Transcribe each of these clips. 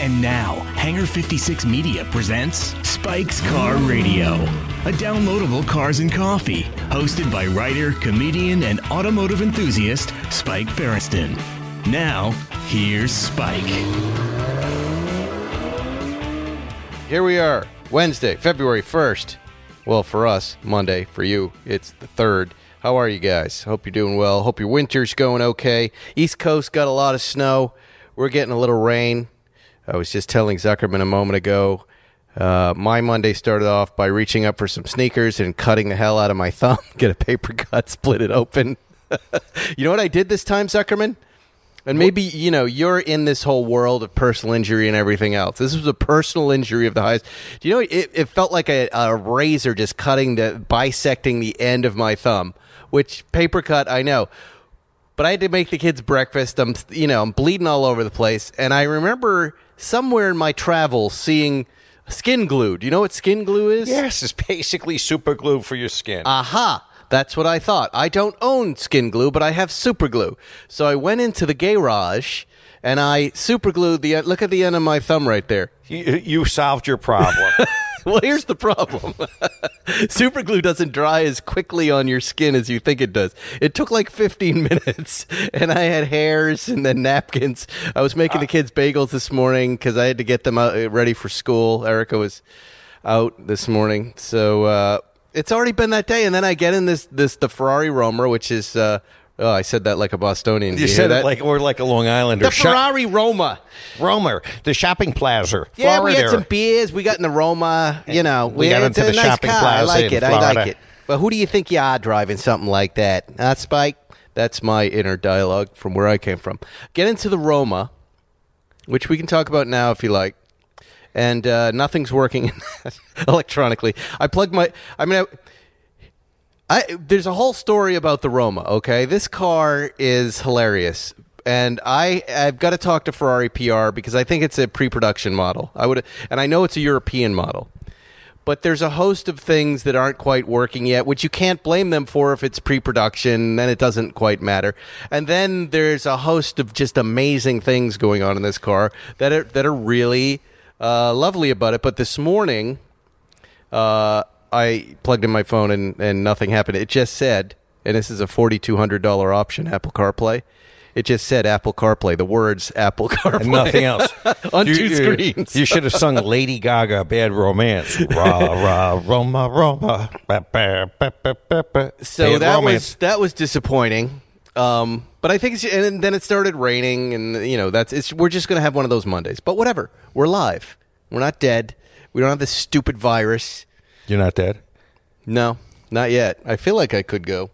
And now, Hangar 56 Media presents Spike's Car Radio, a downloadable cars and coffee, hosted by writer, comedian, and automotive enthusiast Spike Feresten. Now, here's Spike. Here we are, Wednesday, February 1st. Well, for us, Monday. For you, it's the 3rd. How are you guys? Hope you're doing well. Hope your winter's going okay. East Coast got a lot of snow. We're getting a little rain. I was just telling Zuckerman a moment ago. Uh, my Monday started off by reaching up for some sneakers and cutting the hell out of my thumb. Get a paper cut, split it open. you know what I did this time, Zuckerman? And maybe, you know, you're in this whole world of personal injury and everything else. This was a personal injury of the highest. Do you know, it, it felt like a, a razor just cutting the, bisecting the end of my thumb, which paper cut, I know. But I had to make the kids breakfast. I'm, you know, I'm bleeding all over the place. And I remember somewhere in my travels seeing skin glue. Do you know what skin glue is? Yes, it's basically super glue for your skin. Aha! That's what I thought. I don't own skin glue, but I have super glue. So I went into the garage and I super glued the. Look at the end of my thumb right there. you, you solved your problem. well, here's the problem. super glue doesn't dry as quickly on your skin as you think it does. It took like 15 minutes, and I had hairs and then napkins. I was making the kids bagels this morning because I had to get them out, uh, ready for school. Erica was out this morning, so uh, it's already been that day. And then I get in this this the Ferrari Romer, which is. Uh, Oh, I said that like a Bostonian. Did you said that? it like we're like a Long Islander. the Ferrari Roma. Romer, the shopping plaza. Yeah, we had some beers. We got in the Roma. You know, We got it's into a the nice shopping car. I like it. I like it. But who do you think you are driving something like that? Huh, Spike? That's my inner dialogue from where I came from. Get into the Roma, which we can talk about now if you like. And uh, nothing's working electronically. I plugged my. I mean, I, I there's a whole story about the Roma. Okay, this car is hilarious, and I I've got to talk to Ferrari PR because I think it's a pre-production model. I would, and I know it's a European model, but there's a host of things that aren't quite working yet, which you can't blame them for if it's pre-production. Then it doesn't quite matter. And then there's a host of just amazing things going on in this car that are that are really uh, lovely about it. But this morning uh, I plugged in my phone and, and nothing happened. It just said, and this is a $4,200 option, Apple CarPlay. It just said Apple CarPlay, the words Apple CarPlay. and nothing else On You- two you- screens. You should have sung Lady Gaga "Bad Romance." Rah rah Roma Roma. Ba, ba, ba, ba, ba, ba. so Bad that romance. was that was disappointing. Um, but I think it's, and then it started raining, and you know that's it's. We're just gonna have one of those Mondays. But whatever, we're live. We're not dead. We don't have this stupid virus. You're not dead. No, not yet. I feel like I could go.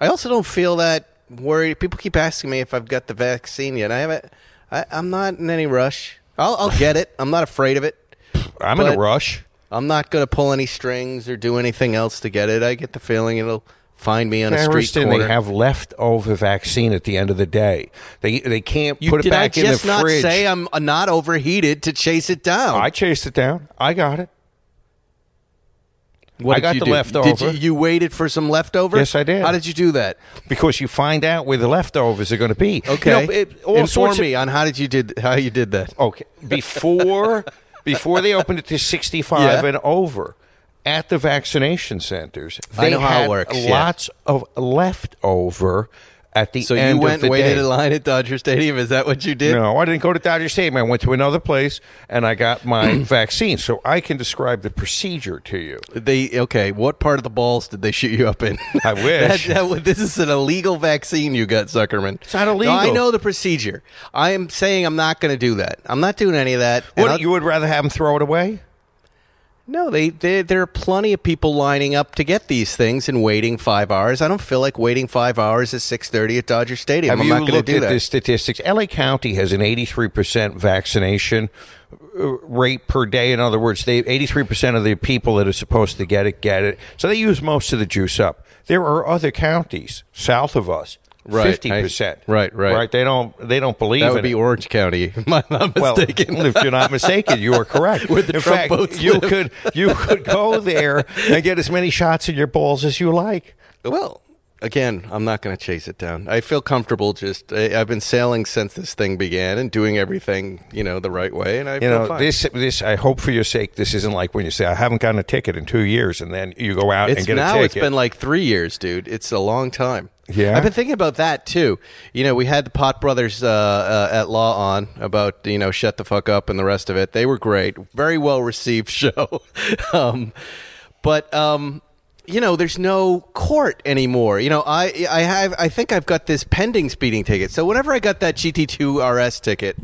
I also don't feel that worried. People keep asking me if I've got the vaccine yet. I haven't. I, I'm not in any rush. I'll, I'll get it. I'm not afraid of it. I'm in a rush. I'm not going to pull any strings or do anything else to get it. I get the feeling it'll find me on a street corner. they have leftover vaccine at the end of the day. They they can't you, put it back I in the fridge. Did just not say I'm not overheated to chase it down? I chased it down. I got it. What I got the do? leftover. Did you, you waited for some leftover? Yes, I did. How did you do that? because you find out where the leftovers are going to be. Okay, You know, it- all inform sorts of- me on how did you did how you did that. Okay, before before they opened it to 65 Yeah. and over at the vaccination centers, I they know how it had works, yeah. Lots of leftover at the So end you went and waited in line at Dodger Stadium. Is that what you did? No, I didn't go to Dodger Stadium. I went to another place and I got my vaccine. So I can describe the procedure to you. They okay. What part of the balls did they shoot you up in? I wish. That- that this is an illegal vaccine you got, Zuckerman. It's not illegal. No, I know the procedure. I am saying I'm not going to do that. I'm not doing any of that. What, you would rather have them throw it away? No, they, they there are plenty of people lining up to get these things and waiting five hours. I don't feel like waiting five hours at six thirty at Dodger Stadium. Have I'm you not going to do at that. the statistics? LA County has an 83% vaccination uh, rate per day. In other words, they 83% of the people that are supposed to get it get it. So they use most of the juice up. There are other counties south of us Right. fifty percent. Right, right. right. They don't. They don't believe That in would be it. Orange County, if I'm not Well, if you're not mistaken, you are correct. Where the in Trump fact, votes you live. could you could go there and get as many shots in your balls as you like. well, again, I'm not going to chase it down. I feel comfortable. Just I, I've been sailing since this thing began and doing everything you know the right way, and I You know fine. this. This I hope for your sake. This isn't like when you say I haven't gotten a ticket in two years, and then you go out It's and get now. a ticket. It's been like three years, dude. It's a long time. Yeah? I've been thinking about that too. You know, we had the Pot Brothers uh, uh, at Law on about you know shut the fuck up and the rest of it. They were great, very well received show. um, but um, you know, there's no court anymore. You know, I I have I think I've got this pending speeding ticket. So whenever I got that GT2 RS ticket,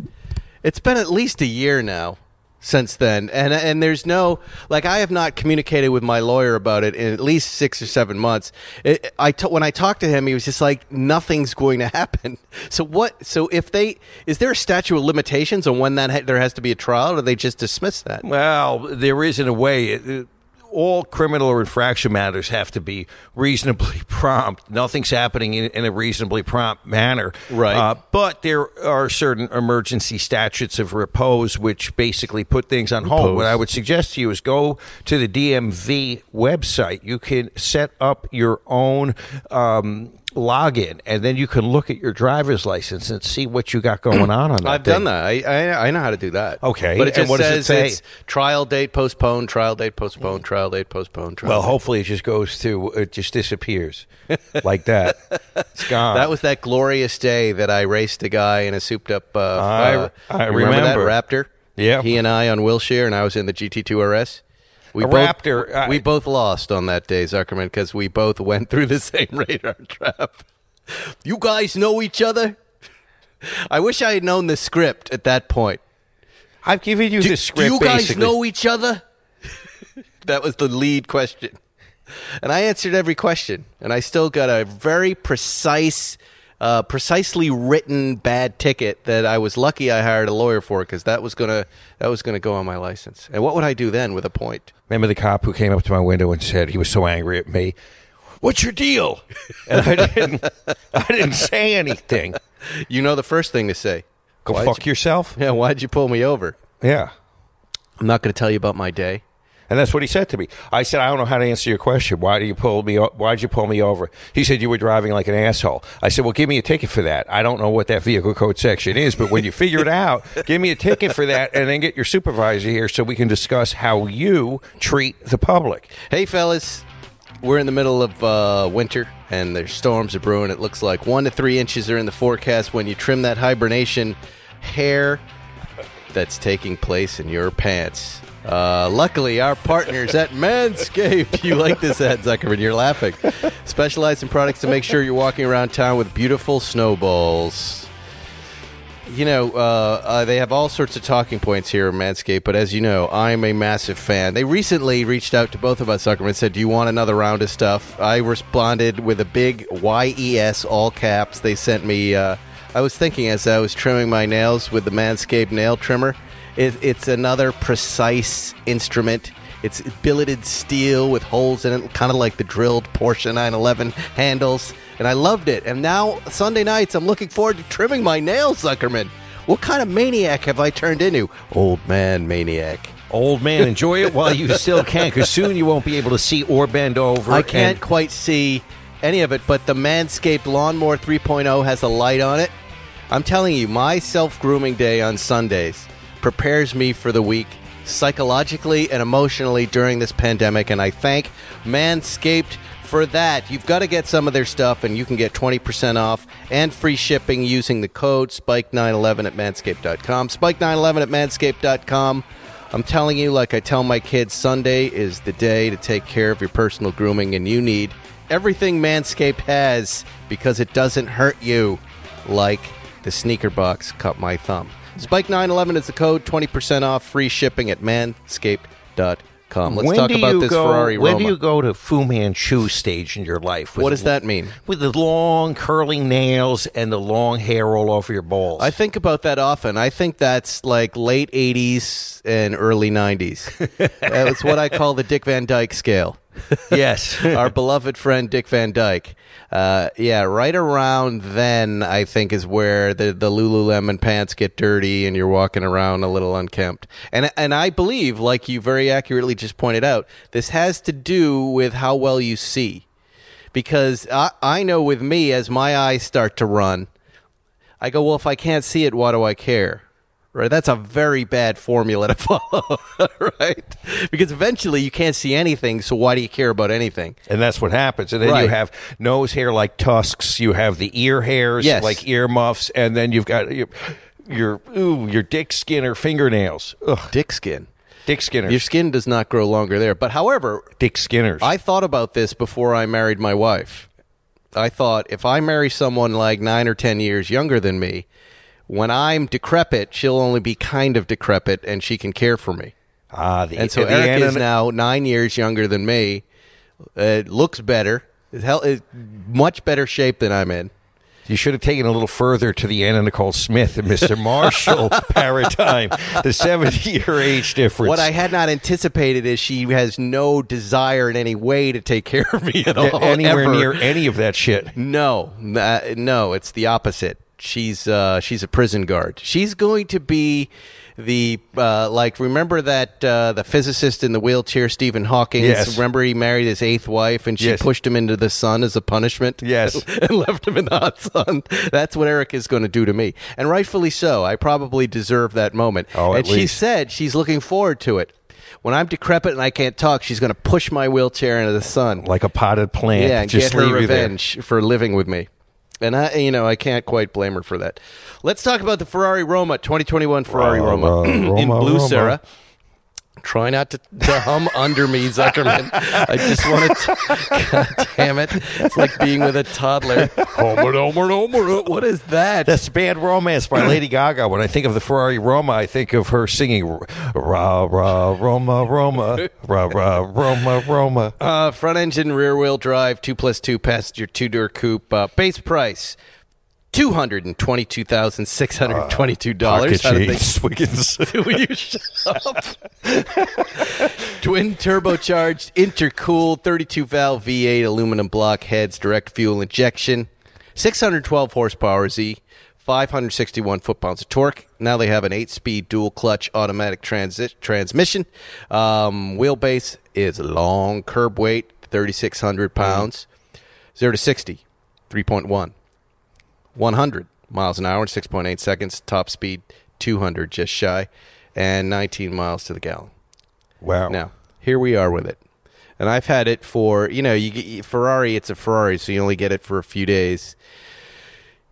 it's been at least a year now since then, and and there's no like I have not communicated with my lawyer about it in at least six or seven months. It, I t- when I talked to him, he was just like nothing's going to happen. So what? So if they is there a statute of limitations on when that ha- there has to be a trial, or they just dismiss that? Well, there is in a way. It, all criminal or infraction matters have to be reasonably prompt. Nothing's happening in, in a reasonably prompt manner. Right. Uh, but there are certain emergency statutes of repose which basically put things on hold. What I would suggest to you is go to the DMV website. You can set up your own. Um, login and then you can look at your driver's license and see what you got going on on that I've thing. done that. I, I I know how to do that. Okay, but it and just what does it says say? trial date postponed, trial date postponed, trial date postponed. Trial Well, date. hopefully it just goes to it just disappears like that. It's gone. That was that glorious day that I raced a guy in a souped up. Uh, I- uh, I you remember. that Raptor. Yeah. he and I on Wilshire, and I was in the GT2 RS. We A both, Raptor, we both lost on that day, Zuckerman, because we both went through the same radar trap. You guys know each other. I wish I had known the script at that point. I've given you Do, the do script. you guys basically. know each other? that was the lead question. And I answered every question. And I still got a very precise, uh, precisely written bad ticket that I was lucky I hired a lawyer for because that was gonna that was gonna go on my license. And what would I do then with a point? Remember the cop who came up to my window and said he was so angry at me. What's your deal? And I didn't. I didn't say anything. You know the first thing to say. Go Why'd fuck you- yourself. Yeah, why'd you pull me over? Yeah. I'm not going to tell you about my day. And that's what he said to me. I said, I don't know how to answer your question. Why do you pull me? o- Why'd you pull me over? He said you were driving like an asshole. I said, well, give me a ticket for that. I don't know what that vehicle code section is, but when you figure it out, give me a ticket for that, and then get your supervisor here so we can discuss how you treat the public. Hey, fellas, we're in the middle of uh, winter and there's storms are brewing. It looks like one to three inches are in the forecast when you trim that hibernation hair that's taking place in your pants. Uh, luckily, our partners at Manscaped, you like this ad, Zuckerman, you're laughing, specialize in products to make sure you're walking around town with beautiful snowballs. You know, uh, uh, they have all sorts of talking points here at Manscaped, but as you know, I'm a massive fan. They recently reached out to both of us, Zuckerman, and said, Do you want another round of stuff? I responded with a big YES, all caps. They sent me, uh, I was thinking as I was trimming my nails with the Manscaped nail trimmer, it, it's another precise instrument. It's billeted steel with holes in it, kind of like the drilled Porsche 911 handles. And I loved it. And now, Sunday nights, I'm looking forward to trimming my nails, Zuckerman. What kind of maniac have I turned into? Old man maniac. Old man, enjoy it while you still can, because soon you won't be able to see or bend over. I can't and- quite see any of it, but the Manscaped Lawnmower 3.0 has a light on it. I'm telling you, my self grooming day on Sundays prepares me for the week psychologically and emotionally during this pandemic, and I thank Manscaped for that. You've got to get some of their stuff, and you can get 20% off and free shipping using the code SPIKE911 at manscaped.com. SPIKE911 at manscaped.com. I'm telling you, like I tell my kids, Sunday is the day to take care of your personal grooming, and you need everything Manscaped has because it doesn't hurt you like the sneaker box cut my thumb. Spike911 is the code, 20% off, free shipping at manscaped.com. Let's when talk about this go, Ferrari When Roma. do you go to Fu Manchu stage in your life? what does the- that mean? With the long curling nails and the long hair all over your balls. I think about that often. I think that's like late 80s and early 90s. that's what I call the Dick Van Dyke scale. yes. Our beloved friend Dick Van Dyke. Uh, yeah, right around then, I think, is where the, the Lululemon pants get dirty and you're walking around a little unkempt. And, and I believe, like you very accurately just pointed out, this has to do with how well you see. because I, I know with me as my eyes start to run, I go, well, if I can't see it, why do I care? Right? That's a very bad formula to follow, right? Because eventually you can't see anything, so why do you care about anything? And that's what happens. And then you have nose hair like tusks. You have the ear hairs Yes. like ear muffs, and then you've got your your ooh your dick skin or fingernails. Ugh, Dick skin. dick skinners. Your skin does not grow longer there. But however, dick skinners. I thought about this before I married my wife. I thought if I marry someone like nine or ten years younger than me, when I'm decrepit, she'll only be kind of decrepit and she can care for me. ah, the, And so the Eric is now nine years younger than me. Uh, looks better. It's hell is much better shape than I'm in. You should have taken a little further to the Anna Nicole Smith and Mr. Marshall paradigm. The seventy-year age difference. What I had not anticipated is she has no desire in any way to take care of me at all. anywhere ever. near any of that shit. No, uh, no, it's the opposite. She's uh, she's a prison guard. She's going to be the uh, like. Remember that uh, the physicist in the wheelchair, Stephen Hawking. Yes. Remember he married his eighth wife, and she Yes. pushed him into the sun as a punishment. Yes. and left him in the hot sun. That's what Eric is going to do to me, and rightfully so. I probably deserve that moment. Oh, at and she least. said she's looking forward to it. When I'm decrepit and I can't talk, she's going to push my wheelchair into the sun. Like a potted plant. Yeah, and Just get her leave you there. revenge for living with me. And I, you know, I can't quite blame her for that. Let's talk about the Ferrari Roma, 2021 Ferrari Roma, Roma, in blue, Roma. Sarah. Try not to, to hum under me, Zuckerman. I just want to. God damn it! It's like being with a toddler. Homer, Homer, Homer. What is that? That's Bad Romance by Lady Gaga. When I think of the Ferrari Roma, I think of her singing Ra Ra Roma Roma Ra Ra Roma Roma. Uh, front engine, rear wheel drive, two plus two passenger, two door coupe. Uh, base price. Two hundred and twenty-two thousand six hundred twenty-two dollars. Pocket cheese, Wiggins. Will you shut up? Twin turbocharged, intercooled, 32 valve V8 aluminum block heads, direct fuel injection, 612 horsepower Z, 561 foot pounds of torque. Now they have an eight speed dual clutch automatic transi- transmission. Um, wheelbase is long, curb weight 3,600 pounds. 0 to 60, 3.1. 100 miles an hour in 6.8 seconds. Top speed 200, just shy, and 19 miles to the gallon. Wow. Now, here we are with it. And I've had it for, you know, you get Ferrari, it's a Ferrari, so you only get it for a few days.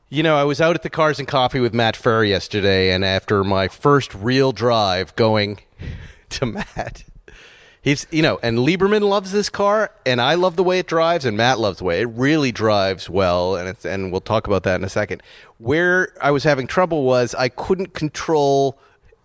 You know, I was out at the Cars and Coffee with Matt Farah yesterday, and after my first real drive going to Matt, he's, you know, and Lieberman loves this car, and I love the way it drives, and Matt loves the way it really drives well, and it's, and we'll talk about that in a second. Where I was having trouble was I couldn't control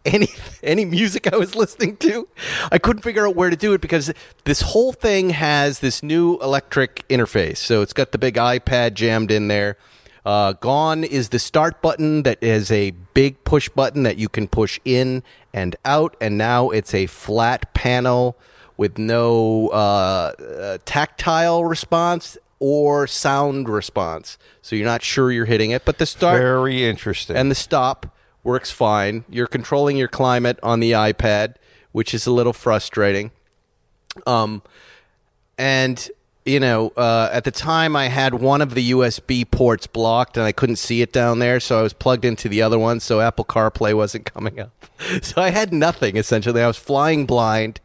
any any music I was listening to. I couldn't figure out where to do it because this whole thing has this new electric interface. So it's got the big iPad jammed in there. Uh, gone is the start button that is a big push button that you can push in and out, and now it's a flat panel with no uh, uh, tactile response or sound response. So you're not sure you're hitting it, but the start Very interesting. and the stop works fine. You're controlling your climate on the iPad, which is a little frustrating. Um, and you know, uh, at the time, I had one of the USB ports blocked, and I couldn't see it down there, so I was plugged into the other one, so Apple CarPlay wasn't coming up. So I had nothing essentially. I was flying blind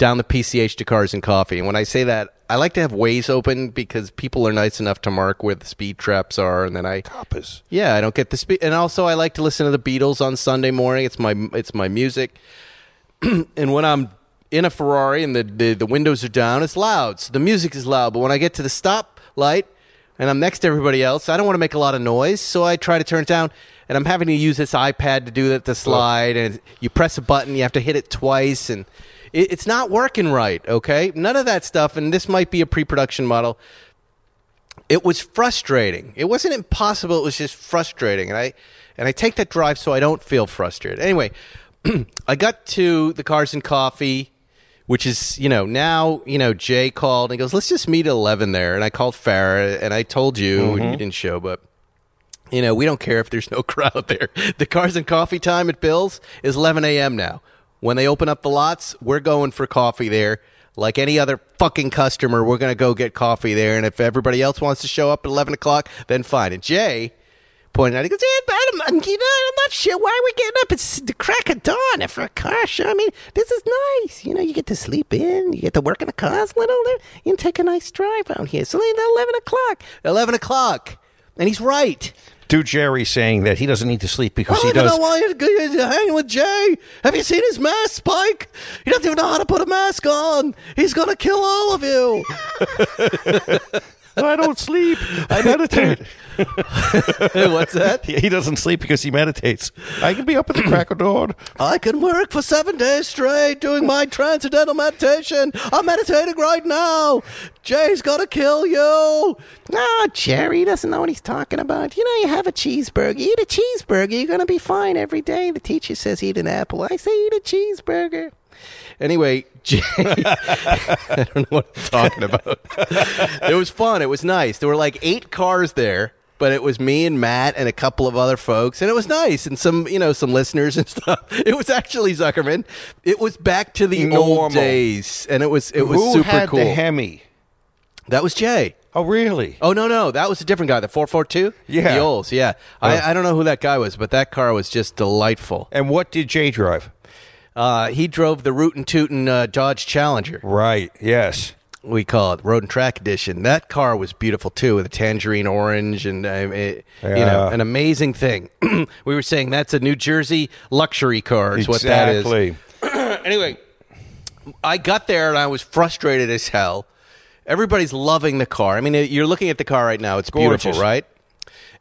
down the PCH to Cars and Coffee. And when I say that, I like to have Waze open because people are nice enough to mark where the speed traps are, and then I Compass. yeah, I don't get the speed, and also I like to listen to the Beatles on Sunday morning. It's my it's my music, and when I'm in a Ferrari and the, the the windows are down, it's loud. So the music is loud. But when I get to the stop light and I'm next to everybody else, I don't want to make a lot of noise, so I try to turn it down. And I'm having to use this iPad to do that to slide, and you press a button, you have to hit it twice, and it, it's not working right. Okay, none of that stuff, and this might be a pre-production model it was frustrating. It wasn't impossible. It was just frustrating, and I and I take that drive so I don't feel frustrated. Anyway, I got to the Cars and Coffee, which is you know now you know Jay called and he goes, let's just meet at eleven there, and I called Farah and I told you and you mm-hmm. didn't show, but you know we don't care if there's no crowd there. The Cars and Coffee time at Bill's is eleven a.m. now. When they open up the lots, we're going for coffee there. Like any other fucking customer, we're going to go get coffee there. And if everybody else wants to show up at 11 o'clock, then fine. And Jay pointed out, he goes, yeah, but I'm, you know, I'm not sure why are we're getting up. It's the crack of dawn for a car show. I mean, this is nice. You know, you get to sleep in, you get to work in the cars a little there. You can take a nice drive out here. So it's 11 o'clock. 11 o'clock. And he's right. Do Jerry saying that he doesn't need to sleep because I he don't does. know why you're you're hanging with Jay. Have you seen his mask, Spike? He doesn't even know how to put a mask on. He's gonna kill all of you. I don't sleep. I meditate. What's that? he doesn't sleep because he meditates. I can be up at the crack of dawn. I can work for seven days straight doing my transcendental meditation. I'm meditating right now. Jay's gonna kill you. No, Jerry doesn't know what he's talking about. You know, you have a cheeseburger. Eat a cheeseburger. You're gonna be fine every day. The teacher says eat an apple. I say eat a cheeseburger. Anyway, Jay, I don't know what I'm talking about. it was fun. It was nice. There were like eight cars there, but it was me and Matt and a couple of other folks, and it was nice and some, you know, some listeners and stuff. It was actually Zuckerman. It was back to the Normal. old days, and it was it was Who super had cool. the Hemi? that was Jay. Oh, really? Oh no no, that was a different guy. The four four two. Yeah. the Olds. Yeah, Oh. I, I don't know who that guy was, but that car was just delightful. And what did Jay drive? Uh, he drove the Rootin' Tootin' uh, Dodge Challenger. Right. Yes. We call it road and track edition. That car was beautiful too, with a tangerine orange and uh, it, you know an amazing thing. we were saying that's a New Jersey luxury car. Is what that is. exactly. Anyway, I got there and I was frustrated as hell. Everybody's loving the car. I mean, you're looking at the car right now; it's beautiful, right?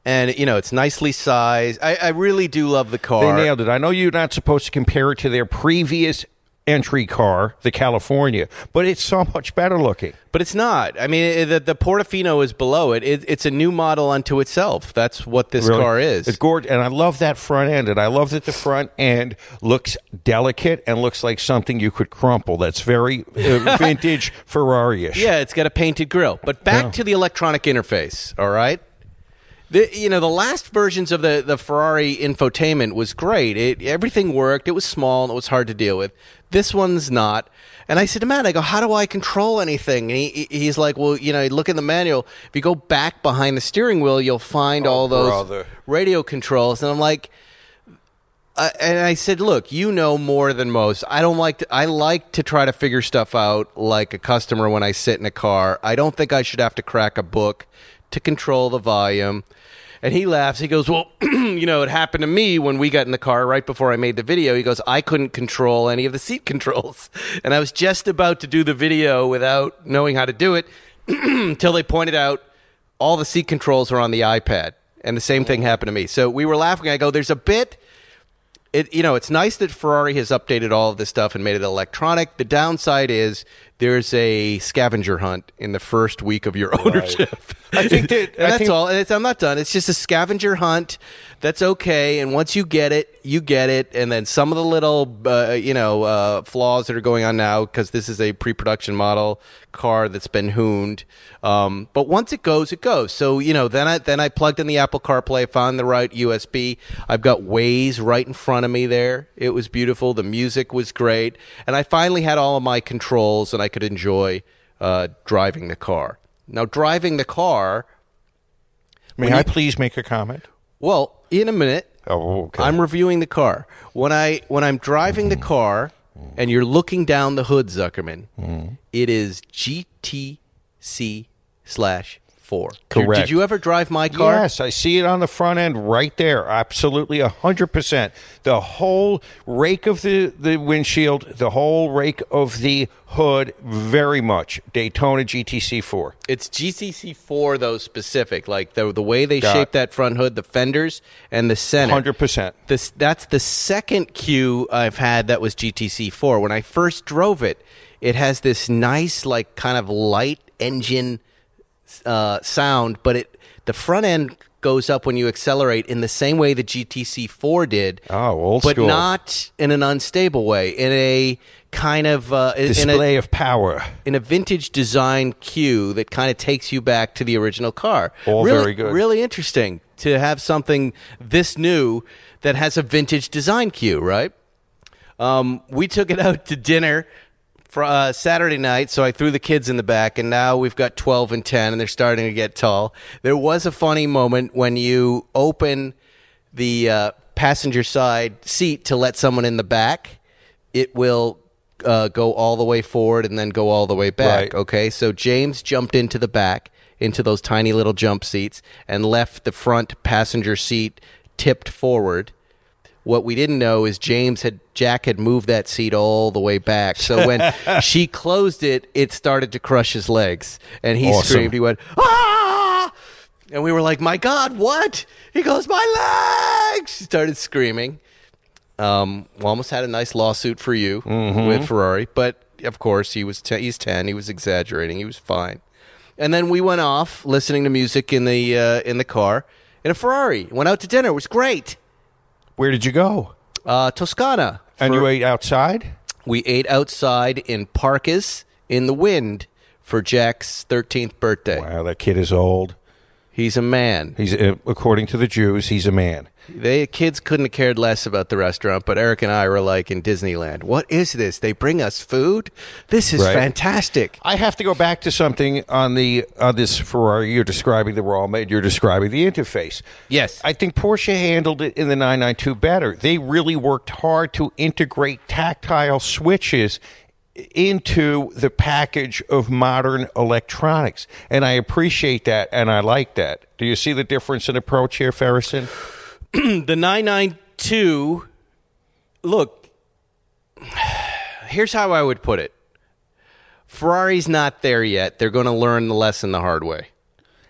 And you know, it's nicely sized. I, I really do love the car. They nailed it. I know you're not supposed to compare it to their previous entry car, the California, but it's so much better looking. But it's not. I mean, the, the Portofino is below it. it. It's a new model unto itself. That's what this Really. car is. It's gorgeous, and I love that front end, and I love that the front end looks delicate and looks like something you could crumple. That's very uh, vintage Ferrari-ish. Yeah, it's got a painted grill. But back Yeah. to the electronic interface, all right? The, you know, the last versions of the, the Ferrari infotainment was great. It, everything worked. It was small and it was hard to deal with. This one's not. And I said to Matt, I go, how do I control anything? And he, he- he's like, well, you know, look in the manual. If you go back behind the steering wheel, you'll find oh, all those Oh, brother. radio controls. And I'm like, I, and I said, "Look, you know more than most. I don't like to. I like to try to figure stuff out like a customer when I sit in a car. I don't think I should have to crack a book to control the volume." And he laughs. He goes, "Well, you know, it happened to me when we got in the car right before I made the video." He goes, "I couldn't control any of the seat controls, and I was just about to do the video without knowing how to do it until they pointed out all the seat controls are on the iPad." And the same thing happened to me. So we were laughing. I go, "There's a bit." it you know it's nice that Ferrari has updated all of this stuff and made it electronic. The downside is there's a scavenger hunt in the first week of your ownership. I think that- that's think- all. It's, I'm not done. It's just a scavenger hunt. That's okay. And once you get it, you get it. And then some of the little uh, you know uh, flaws that are going on now because this is a pre-production model car that's been hooned. Um, but once it goes, it goes. So you know, then I then I plugged in the Apple CarPlay, found the right USB. I've got Waze right in front of me there. It was beautiful. The music was great, and I finally had all of my controls, and I could enjoy uh, driving the car. Now, driving the car. May I you- please make a comment? Well, in a minute, Oh, okay. I'm reviewing the car. When I when I'm driving the mm-hmm. car and you're looking down the hood, Zuckerman, mm-hmm. it is GTC slash four. Correct. Did you ever drive my car? Yes, I see it on the front end right there. Absolutely, hundred percent. The whole rake of the the windshield, the whole rake of the hood, very much Daytona GTC four. It's GTC four though specific, like the the way they Got shape it. that front hood, the fenders and the center. Hundred percent. This that's the second cue I've had that was GTC four. When I first drove it, it has this nice like kind of light engine uh, sound, but it the front end goes up when you accelerate in the same way the GTC four did. Oh, old but school. not in an unstable way. In a kind of uh, in a, Display of power. in a vintage design cue that kind of takes you back to the original car. All really, very good. Really interesting to have something this new that has a vintage design cue, right? Um, we took it out to dinner for uh, Saturday night, so I threw the kids in the back, and now we've got 12 and 10, and they're starting to get tall. There was a funny moment when you open the uh, passenger side seat to let someone in the back, it will uh, go all the way forward and then go all the way back. Right. Okay, so James jumped into the back, into those tiny little jump seats, and left the front passenger seat tipped forward. What we didn't know is James had Jack had moved that seat all the way back. So when she closed it, it started to crush his legs, and he Awesome. screamed. He went ah, and we were like, "My God, what?" He goes, "My legs!" She started screaming. Um, we almost had a nice lawsuit for you with Ferrari, but of course he was te- he's ten. He was exaggerating. He was fine. And then we went off listening to music in the uh, in the car in a Ferrari. Went out to dinner. It was great. Where did you go? Uh, Toscana. And For- you ate outside? we ate outside in Parkas in the wind for Jack's thirteenth birthday. Wow, that kid is old. He's a man. He's uh, according to the Jews, he's a man. They kids couldn't have cared less about the restaurant, but Eric and I were like in Disneyland. What is this? They bring us food. This is Right. fantastic. I have to go back to something on the on this Ferrari. You're describing the Roma. You're describing the interface. Yes. I think Porsche handled it in the 992 better. They really worked hard to integrate tactile switches into the package of modern electronics, and I appreciate that, and I like that. Do you see the difference in approach here, Feresten? the 992 look here's how i would put it ferrari's not there yet they're going to learn the lesson the hard way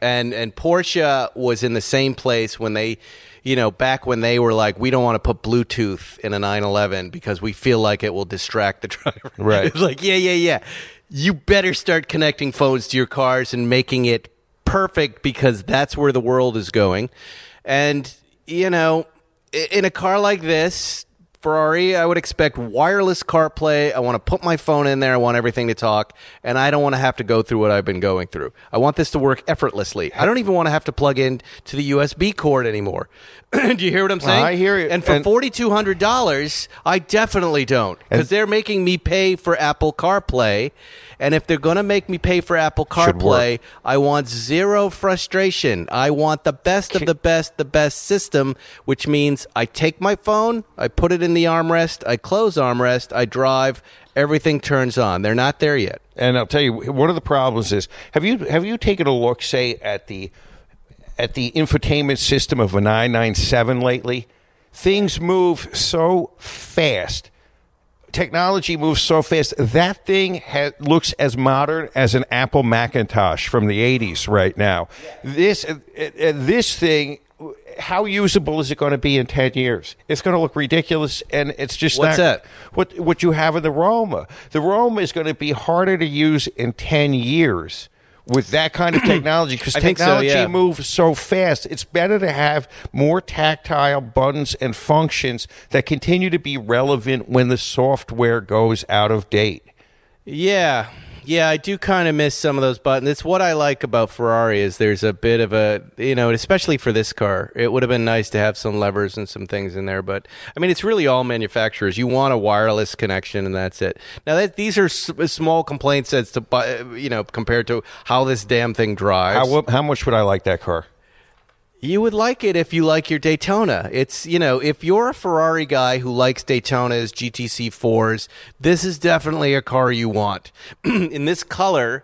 and and porsche was in the same place when they you know back when they were like we don't want to put bluetooth in a 911 because we feel like it will distract the driver. Right. it's like yeah yeah yeah. You better start connecting phones to your cars and making it perfect because that's where the world is going. And you know, in a car like this, Ferrari, I would expect wireless CarPlay. I want to put my phone in there. I want everything to talk, and I don't want to have to go through what I've been going through. I want this to work effortlessly. I don't even want to have to plug in to the USB cord anymore. Do you hear what I'm saying? I hear you. And for And- forty two hundred dollars, I definitely don't because they're making me pay for Apple CarPlay. And if they're going to make me pay for Apple CarPlay, I want zero frustration. I want the best of the best, the best system, which means I take my phone, I put it in the armrest, I close armrest, I drive, everything turns on. They're not there yet. And I'll tell you, one of the problems is have you have you taken a look, say, at the at the infotainment system of a 997 lately? Things move so fast. Technology moves so fast. That thing ha- looks as modern as an Apple Macintosh from the 80s right now. This uh, uh, this thing how usable is it going to be in 10 years? It's going to look ridiculous and it's just What's not that? what what you have in the Roma. The Roma is going to be harder to use in 10 years with that kind of technology because think so, technology yeah. moves so fast. It's better to have more tactile buttons and functions that continue to be relevant when the software goes out of date. Yeah. Yeah, I do kind of miss some of those buttons. It's what I like about Ferrari is there's a bit of a, you know, especially for this car. It would have been nice to have some levers and some things in there, but I mean, it's really all manufacturers. You want a wireless connection and that's it. Now that these are s- small complaints as to, you know, compared to how this damn thing drives. How, how much would I like that car? You would like it if you like your Daytona. It's, you know, if you're a Ferrari guy who likes Daytonas, GTC 4s, this is definitely a car you want. In this color,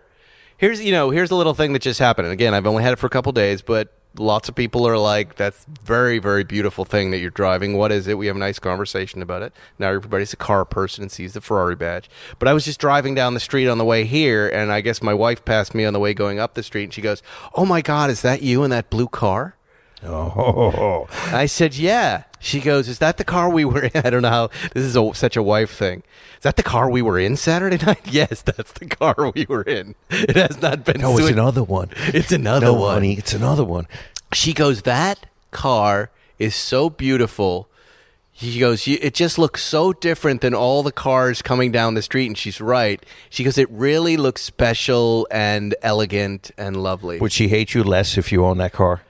here's, you know, here's a little thing that just happened. And again, I've only had it for a couple days, but lots of people are like, that's very, very beautiful thing that you're driving. What is it? We have a nice conversation about it. Now everybody's a car person and sees the Ferrari badge. But I was just driving down the street on the way here, and I guess my wife passed me on the way going up the street, and she goes, Oh my God, is that you in that blue car? Oh, I said, "Yeah." She goes, "Is that the car we were in?" I don't know how this is a, such a wife thing. Is that the car we were in Saturday night? Yes, that's the car we were in. It has not been. no, it's another one. It's another no, one. honey, it's another one. She goes, "That car is so beautiful." She goes, "It just looks so different than all the cars coming down the street." And she's right. She goes, "It really looks special and elegant and lovely." Would she hate you less if you own that car?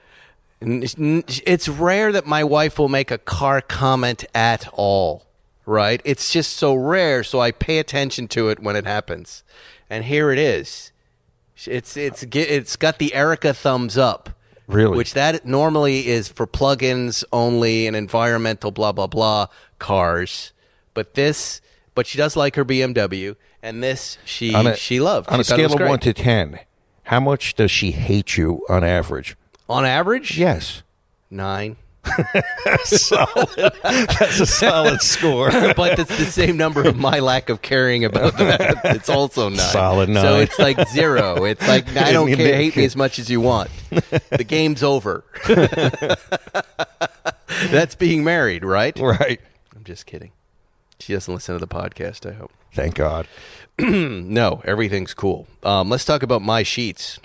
It's rare that my wife will make a car comment at all. right? It's just so rare, so I pay attention to it when it happens. And here it is. It's it's it's got the Erica thumbs up. Really? Which that normally is for plugins only and environmental blah blah blah cars. But this but she does like her BMW and this she a- she loved. On She a thought it was scale of one to ten, how much does she hate you on average? On average? Yes. 9. solid. That's a solid score. but it's the same number of my lack of caring about that. It's also nine. Solid nine. So it's like zero. It's like I don't care. Hate me as much as you want. The game's over. That's being married, right? right. I'm just kidding. She doesn't listen to the podcast. I hope. Thank God. No, everything's cool. Um, let's talk about my sheets,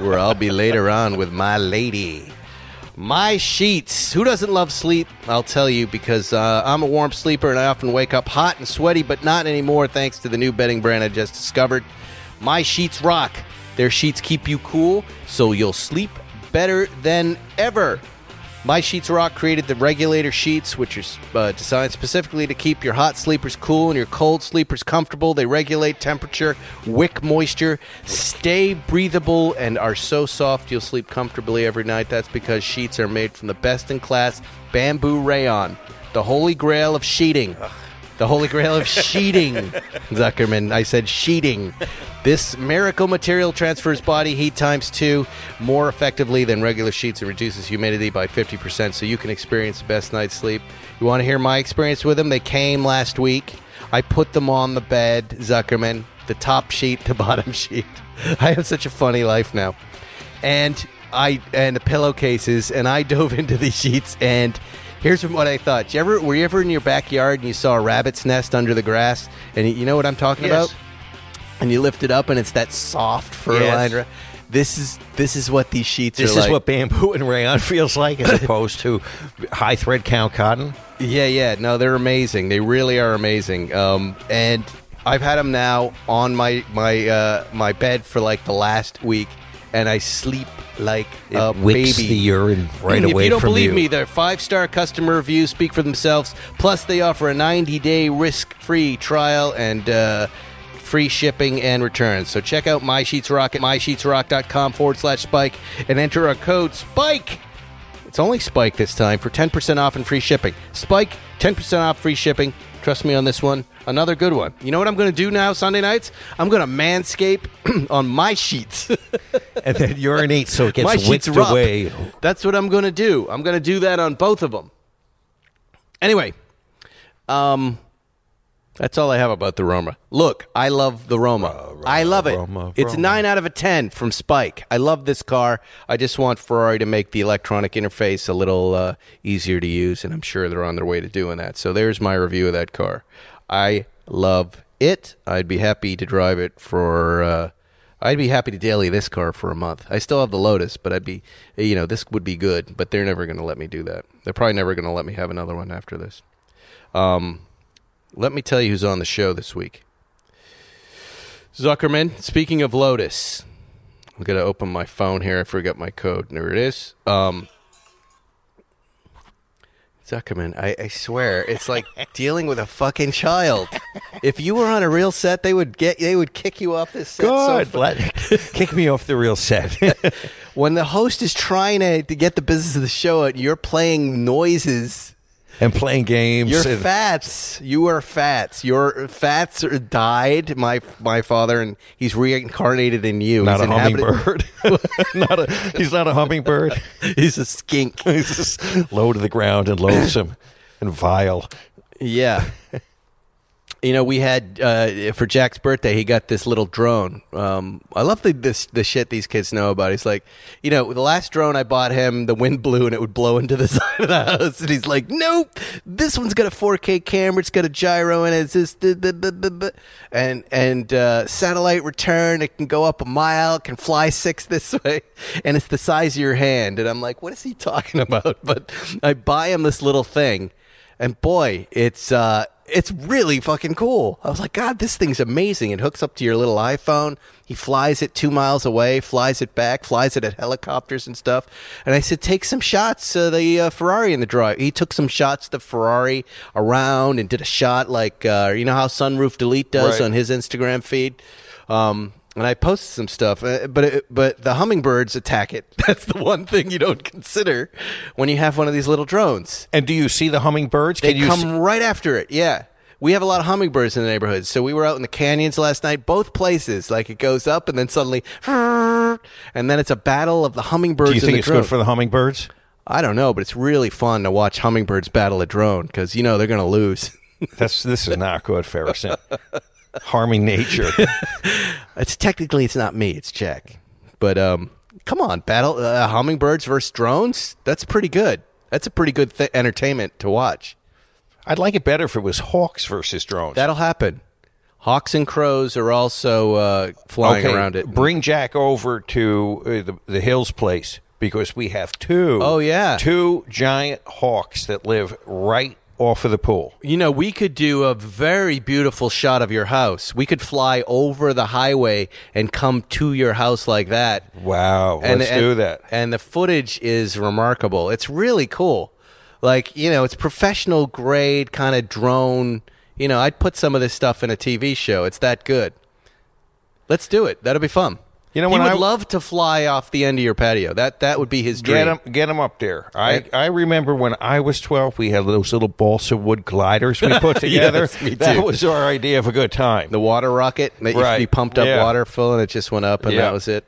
where I'll be later on with my lady. My sheets. Who doesn't love sleep? I'll tell you because uh, I'm a warm sleeper and I often wake up hot and sweaty, but not anymore thanks to the new bedding brand I just discovered. My sheets rock. Their sheets keep you cool, so you'll sleep better than ever. My Sheets Rock created the regulator sheets, which are uh, designed specifically to keep your hot sleepers cool and your cold sleepers comfortable. They regulate temperature, wick moisture, stay breathable, and are so soft you'll sleep comfortably every night. That's because sheets are made from the best in class bamboo rayon, the holy grail of sheeting. The holy grail of sheeting, Zuckerman. I said sheeting. This miracle material transfers body heat times two more effectively than regular sheets. and reduces humidity by 50%, so you can experience the best night's sleep. You want to hear my experience with them? They came last week. I put them on the bed, Zuckerman, the top sheet, the bottom sheet. I have such a funny life now. And I and the pillowcases, and I dove into these sheets and Here's what I thought. You ever were you ever in your backyard and you saw a rabbit's nest under the grass, and you know what I'm talking Yes. about? And you lift it up, and it's that soft fur Yes. lined. This is this is what these sheets are. This is like. what bamboo and rayon feels like as opposed to high thread count cotton. Yeah, yeah. No, they're amazing. They really are amazing. Um, and I've had them now on my my uh, my bed for like the last week, and I sleep like It a wicks baby. the urine right away If you don't believe you. me, their five star customer reviews speak for themselves. Plus, they offer a 90 day risk free trial and uh, free shipping and returns. So check out My Sheets Rock at mysheetsrock.com forward slash spike and enter our code SPIKE. It's only Spike this time for 10% off and free shipping. Spike, 10% off free shipping. Trust me on this one. Another good one. You know what I'm going to do now Sunday nights? I'm going to manscape on my sheets. and then urinate so it my gets sheets wicked away. That's what I'm going to do. I'm going to do that on both of them. Anyway, um, that's all I have about the Roma. Look, I love the Roma. I love it. Roma, it's Roma. nine out of a ten from Spike. I love this car. I just want Ferrari to make the electronic interface a little uh, easier to use, and I'm sure they're on their way to doing that. So there's my review of that car. I love it. I'd be happy to drive it for. Uh, I'd be happy to daily this car for a month. I still have the Lotus, but I'd be, you know, this would be good. But they're never going to let me do that. They're probably never going to let me have another one after this. Um, let me tell you who's on the show this week. Zuckerman, speaking of Lotus, I'm going to open my phone here. I forgot my code. There it is. Um, Zuckerman, I, I swear, it's like dealing with a fucking child. If you were on a real set, they would get they would kick you off this set. so Let, kick me off the real set. when the host is trying to, to get the business of the show out, you're playing noises. And playing games. You're and- fats. You are fats. Your fats are died. My my father, and he's reincarnated in you. Not he's a inhabited- hummingbird. not a, he's not a hummingbird. he's a skink. He's just low to the ground and loathsome and vile. Yeah. You know, we had uh, for Jack's birthday, he got this little drone. Um, I love the this the shit these kids know about. He's like, you know, the last drone I bought him, the wind blew and it would blow into the side of the house, and he's like, nope, this one's got a 4K camera, it's got a gyro, and it's this, the, the, the- and and uh, satellite return. It can go up a mile, it can fly six this way, and it's the size of your hand. And I'm like, what is he talking about? But I buy him this little thing. And boy, it's uh, it's really fucking cool. I was like, God, this thing's amazing. It hooks up to your little iPhone. He flies it two miles away, flies it back, flies it at helicopters and stuff. And I said, take some shots of the uh, Ferrari in the drive. He took some shots of the Ferrari around and did a shot like, uh, you know how Sunroof Delete does Right. on his Instagram feed. Um, and I posted some stuff, uh, but it, but the hummingbirds attack it. That's the one thing you don't consider when you have one of these little drones. And do you see the hummingbirds? They Can you come see- right after it. Yeah. We have a lot of hummingbirds in the neighborhood. So we were out in the canyons last night, both places. Like it goes up and then suddenly, and then it's a battle of the hummingbirds. do you think it's drone. good for the hummingbirds? I don't know, but it's really fun to watch hummingbirds battle a drone because you know they're going to lose. That's this is not good, Ferguson. Harming nature. it's technically it's not me, it's Jack. But um, come on, battle uh, hummingbirds versus drones. That's pretty good. That's a pretty good th- entertainment to watch. I'd like it better if it was hawks versus drones. That'll happen. Hawks and crows are also uh, flying okay, around it. Bring Jack over to uh, the, the Hills place because we have two. Oh, yeah. two giant hawks that live right off of the pool. You know, we could do a very beautiful shot of your house. We could fly over the highway and come to your house like that. Wow, And- let's and- do that. And the footage is remarkable. It's really cool. Like, you know, it's professional grade kind of drone. You know, I'd put some of this stuff in a TV show. It's that good. Let's do it. That'll be fun. You know, he would I- love to fly off the end of your patio. That that would be his dream. Get him, get him up there. I, Right. I remember when I was twelve, we had those little balsa wood gliders we put together. Yes, That was our idea of a good time. the water rocket that used to be pumped up Yeah. water full and it just went up and Yeah. that was it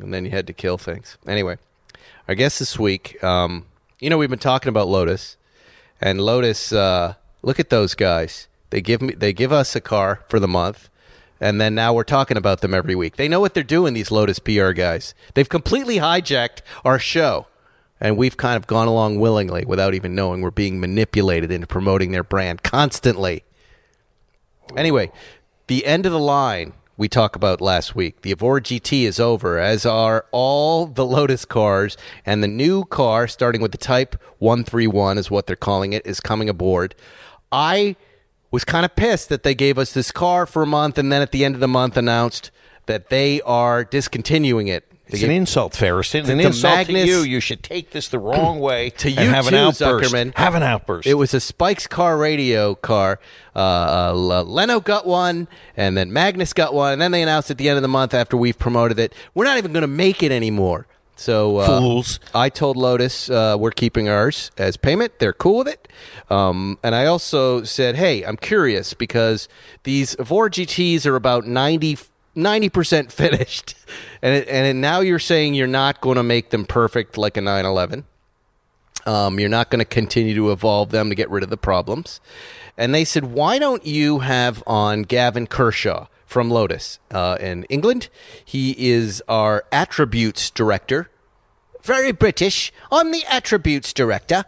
and then you had to kill things anyway i guess this week um, you know we've been talking about lotus and lotus uh, look at those guys they give me they give us a car for the month and then now we're talking about them every week. They know what they're doing these lotus pr guys. They've completely hijacked our show. And we've kind of gone along willingly without even knowing we're being manipulated into promoting their brand constantly. Anyway, the end of the line we talked about last week. The Evora GT is over, as are all the Lotus cars, and the new car, starting with the Type 131, is what they're calling it, is coming aboard. I was kind of pissed that they gave us this car for a month, and then at the end of the month announced that they are discontinuing it. They It's gave- an insult, Ferguson. An to insult Magnus- to you. You should take this the wrong way to you have too, an outburst. Zuckerman. Have an outburst. It was a Spike's car radio car. Uh, uh, Leno got one, and then Magnus got one, and then they announced at the end of the month after we've promoted it, we're not even going to make it anymore. So uh, Fools. I told Lotus uh, we're keeping ours as payment. They're cool with it. Um, and I also said, hey, I'm curious because these Evora GTs are about 90 percent finished, and it, and now you're saying you're not going to make them perfect like a 911. Um, you're not going to continue to evolve them to get rid of the problems. And they said, why don't you have on Gavan Kershaw from Lotus uh, in England? He is our attributes director. Very British. I'm the attributes director.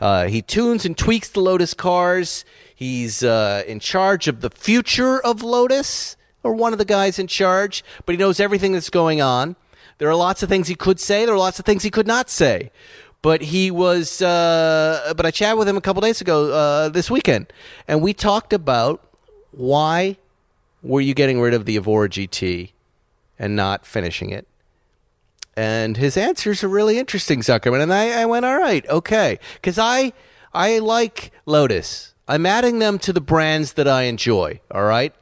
Uh, he tunes and tweaks the Lotus cars. He's uh, in charge of the future of Lotus, or one of the guys in charge, but he knows everything that's going on. There are lots of things he could say. There are lots of things he could not say. But he was. Uh, but I chatted with him a couple days ago uh, this weekend, and we talked about why were you getting rid of the Evora GT and not finishing it. And his answers are really interesting, Zuckerman. And I, I went, all right, okay, because I I like Lotus. I'm adding them to the brands that I enjoy. All right.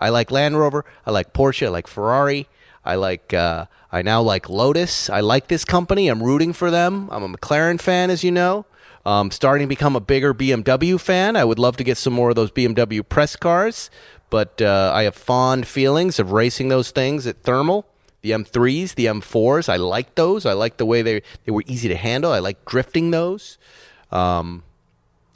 I like Land Rover. I like Porsche. I like Ferrari. I like. Uh, I now like Lotus. I like this company. I'm rooting for them. I'm a McLaren fan, as you know. Um, starting to become a bigger BMW fan. I would love to get some more of those BMW press cars, but uh, I have fond feelings of racing those things at thermal. The M3s, the M4s, I like those. I like the way they they were easy to handle. I like drifting those. Um,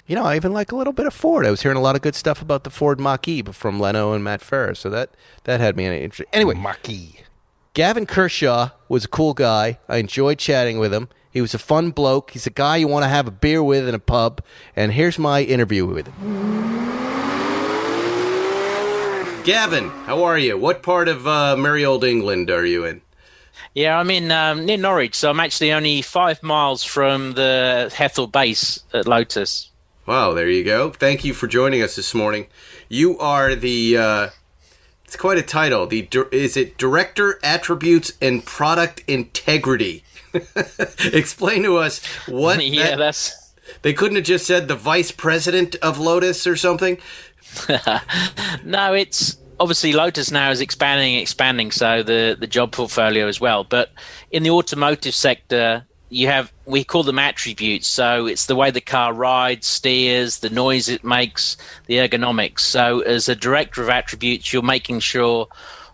you know, I even like a little bit of Ford. I was hearing a lot of good stuff about the Ford Mach-E from Leno and Matt Farah, so that that had me interested. Anyway, Mucky. Gavan Kershaw was a cool guy. I enjoyed chatting with him. He was a fun bloke. He's a guy you want to have a beer with in a pub. And here's my interview with him. Gavan, how are you? What part of uh, merry old England are you in? Yeah, I'm in um, near Norwich, so I'm actually only five miles from the Hethel base at Lotus. Wow, there you go. Thank you for joining us this morning. You are the. Uh, it's quite a title. The is it Director Attributes and Product Integrity? Explain to us what. yeah, that, that's. They couldn't have just said the Vice President of Lotus or something. no, it's obviously Lotus now is expanding, expanding. So the the job portfolio as well. But in the automotive sector, you have we call them attributes so it's the way the car rides steers the noise it makes the ergonomics so as a director of attributes you're making sure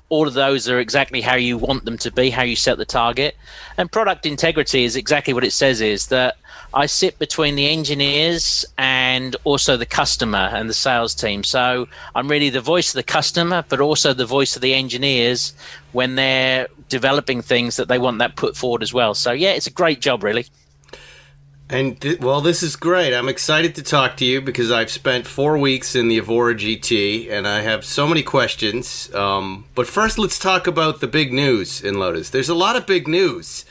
all of those are exactly how you want them to be how you set the target and product integrity is exactly what it says is that I sit between the engineers and also the customer and the sales team. So I'm really the voice of the customer, but also the voice of the engineers when they're developing things that they want that put forward as well. So yeah, it's a great job, really. And th- well, this is great. I'm excited to talk to you because I've spent four weeks in the Evora GT and I have so many questions. Um, but first, let's talk about the big news in Lotus. There's a lot of big news.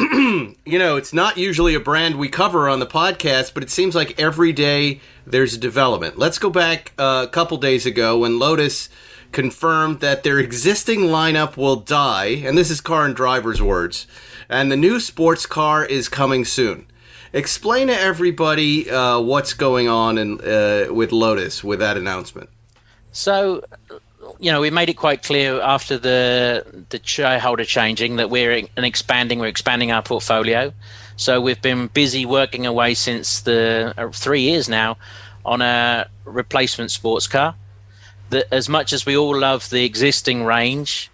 you know, it's not usually a brand we cover on the podcast, but it seems like every day there's a development. Let's go back uh, a couple days ago when Lotus confirmed that their existing lineup will die, and this is car and driver's words, and the new sports car is coming soon. Explain to everybody uh, what's going on in, uh, with Lotus with that announcement. So, you know, we made it quite clear after the the shareholder changing that we're an expanding. We're expanding our portfolio. So we've been busy working away since the uh, three years now on a replacement sports car. That as much as we all love the existing range,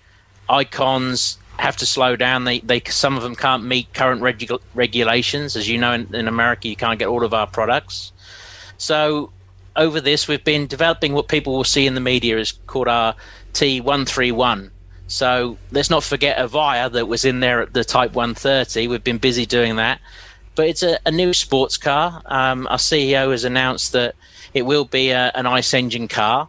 icons have to slow down. They they some of them can't meet current regu- regulations. As you know, in, in America, you can't get all of our products. So over this, we've been developing what people will see in the media is called our T131. So let's not forget Evija that was in there at the Type 130. We've been busy doing that. But it's a, a new sports car. Um, our CEO has announced that it will be a, an ICE engine car.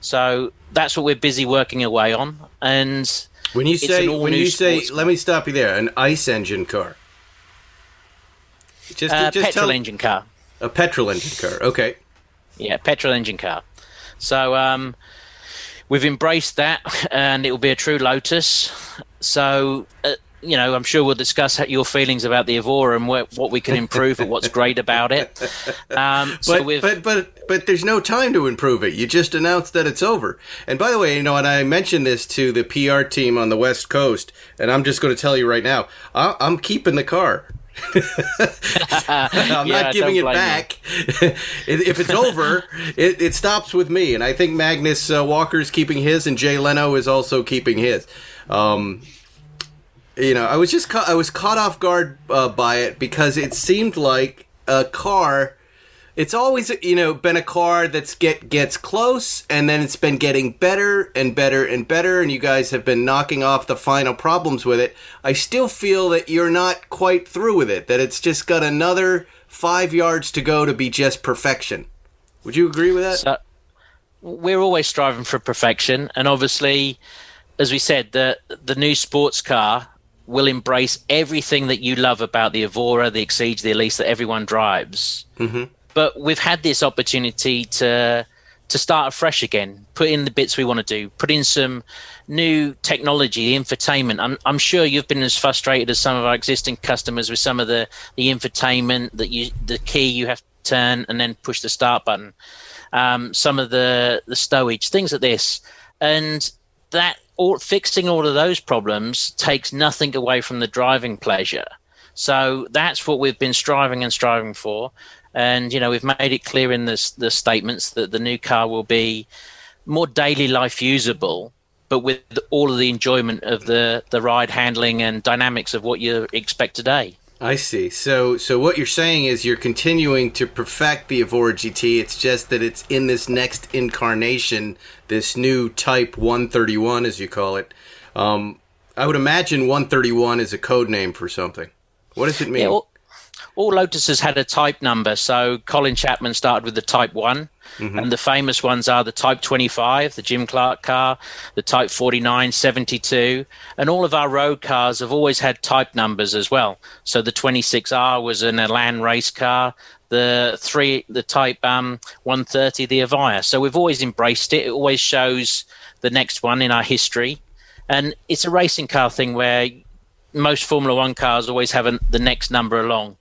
So that's what we're busy working away on. And when you say when you say, let me stop you there. An ICE engine car. Just, uh, just petrol tell, engine car. A petrol engine car. Okay. Yeah, petrol engine car. So um, we've embraced that, and it will be a true Lotus. So. Uh, you know, I'm sure we'll discuss your feelings about the Evora and what, what we can improve and what's great about it. Um, so but, but but but there's no time to improve it. You just announced that it's over. And by the way, you know, and I mentioned this to the PR team on the West Coast, and I'm just going to tell you right now, I, I'm keeping the car. I'm yeah, not giving it back. if it's over, it, it, stops with me. And I think Magnus uh, Walker's keeping his, and Jay Leno is also keeping his. Um, you know, I was just ca- I was caught off guard uh, by it because it seemed like a car it's always you know been a car that's get gets close and then it's been getting better and better and better and you guys have been knocking off the final problems with it. I still feel that you're not quite through with it that it's just got another five yards to go to be just perfection. Would you agree with that? So, we're always striving for perfection and obviously as we said the the new sports car will embrace everything that you love about the Evora, the Exige, the Elise that everyone drives. Mm-hmm but we've had this opportunity to to start afresh again, put in the bits we want to do, put in some new technology, the infotainment. I'm, I'm sure you've been as frustrated as some of our existing customers with some of the, the infotainment that you, the key you have to turn and then push the start button. Um, some of the, the stowage, things like this. And that all, fixing all of those problems takes nothing away from the driving pleasure. So that's what we've been striving and striving for. And you know, we've made it clear in the the statements that the new car will be more daily life usable, but with all of the enjoyment of the the ride handling and dynamics of what you expect today. I see. So, so what you're saying is you're continuing to perfect the Evora GT. It's just that it's in this next incarnation, this new Type 131, as you call it. Um, I would imagine 131 is a code name for something. What does it mean? Yeah, well, all Lotuses had a type number. So Colin Chapman started with the Type One, mm-hmm. and the famous ones are the Type 25, the Jim Clark car, the Type 49, 72, and all of our road cars have always had type numbers as well. So the 26R was an Elan race car. the three the Type um, 130, the Evija. So we've always embraced it. It always shows the next one in our history, and it's a racing car thing where most Formula One cars always have an, the next number along,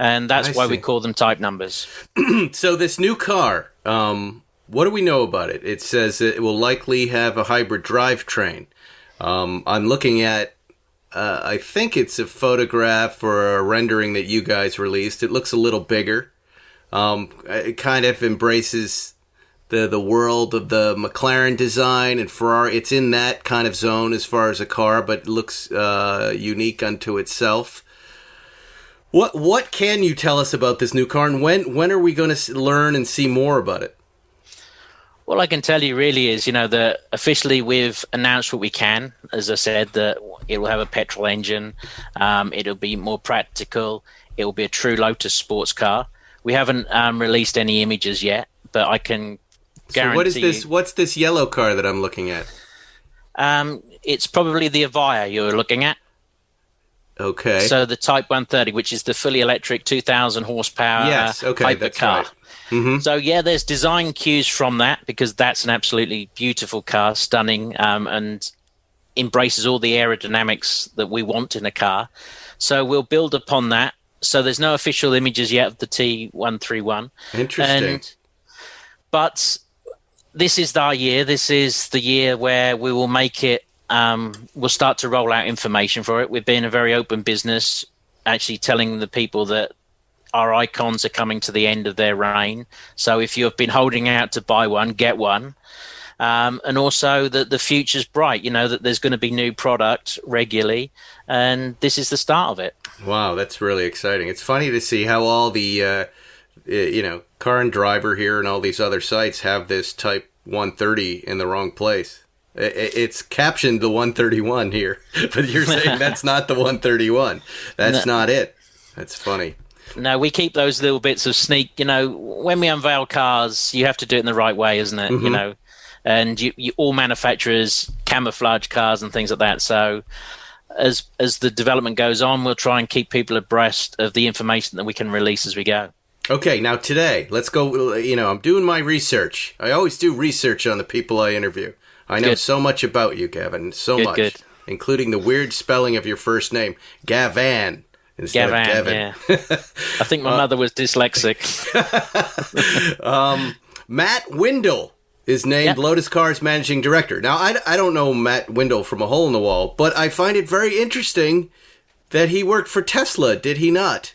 and that's I why see. we call them type numbers. So this new car, um, what do we know about it? It says it will likely have a hybrid drivetrain. Um, I'm looking at, uh, I think it's a photograph or a rendering that you guys released. It looks a little bigger. Um, it kind of embraces the the world of the McLaren design and Ferrari. It's in that kind of zone as far as a car, but looks uh, unique unto itself. What what can you tell us about this new car, and when when are we going to learn and see more about it? All I can tell you really is, you know, that officially we've announced what we can. As I said, that it will have a petrol engine. Um, it'll be more practical. It will be a true Lotus sports car. We haven't um, released any images yet, but I can guarantee. So what is this? What's this yellow car that I'm looking at? Um, it's probably the Evija you're looking at. Okay. So the Type 130, which is the fully electric 2,000 horsepower Yes, okay, hypercar. right. Mhm. So yeah, there's design cues from that because that's an absolutely beautiful car, stunning, um, and embraces all the aerodynamics that we want in a car. So we'll build upon that. So there's no official images yet of the T131. Interesting. And but this is our year. This is the year where we will make it. Um, we'll start to roll out information for it. We've been a very open business, actually telling the people that our icons are coming to the end of their reign. So if you have been holding out to buy one, get one. Um, and also that the future's bright. You know that there's going to be new product regularly, and this is the start of it. Wow, that's really exciting. It's funny to see how all the, uh, you know, car and driver here and all these other sites have this Type 130 in the wrong place. It's captioned the 131 here, but you're saying that's not the 131. That's not it. That's funny. No, we keep those little bits of sneak. You know, when we unveil cars, you have to do it in the right way, isn't it? You mm-hmm. know, and you, you all manufacturers camouflage cars and things like that. So, as as the development goes on, we'll try and keep people abreast of the information that we can release as we go. Okay, now today, let's go. You know, I'm doing my research. I always do research on the people I interview. I know Good. so much about you, Gavan. So Good, much, good. including the weird spelling of your first name, Gavan, instead Gavan, of Gavin. yeah. I think my uh, mother was dyslexic. Um, Matt Windle is named Yep. Lotus Cars managing director. Now, I, I don't know Matt Windle from a hole in the wall, but I find it very interesting that he worked for Tesla. Did he not?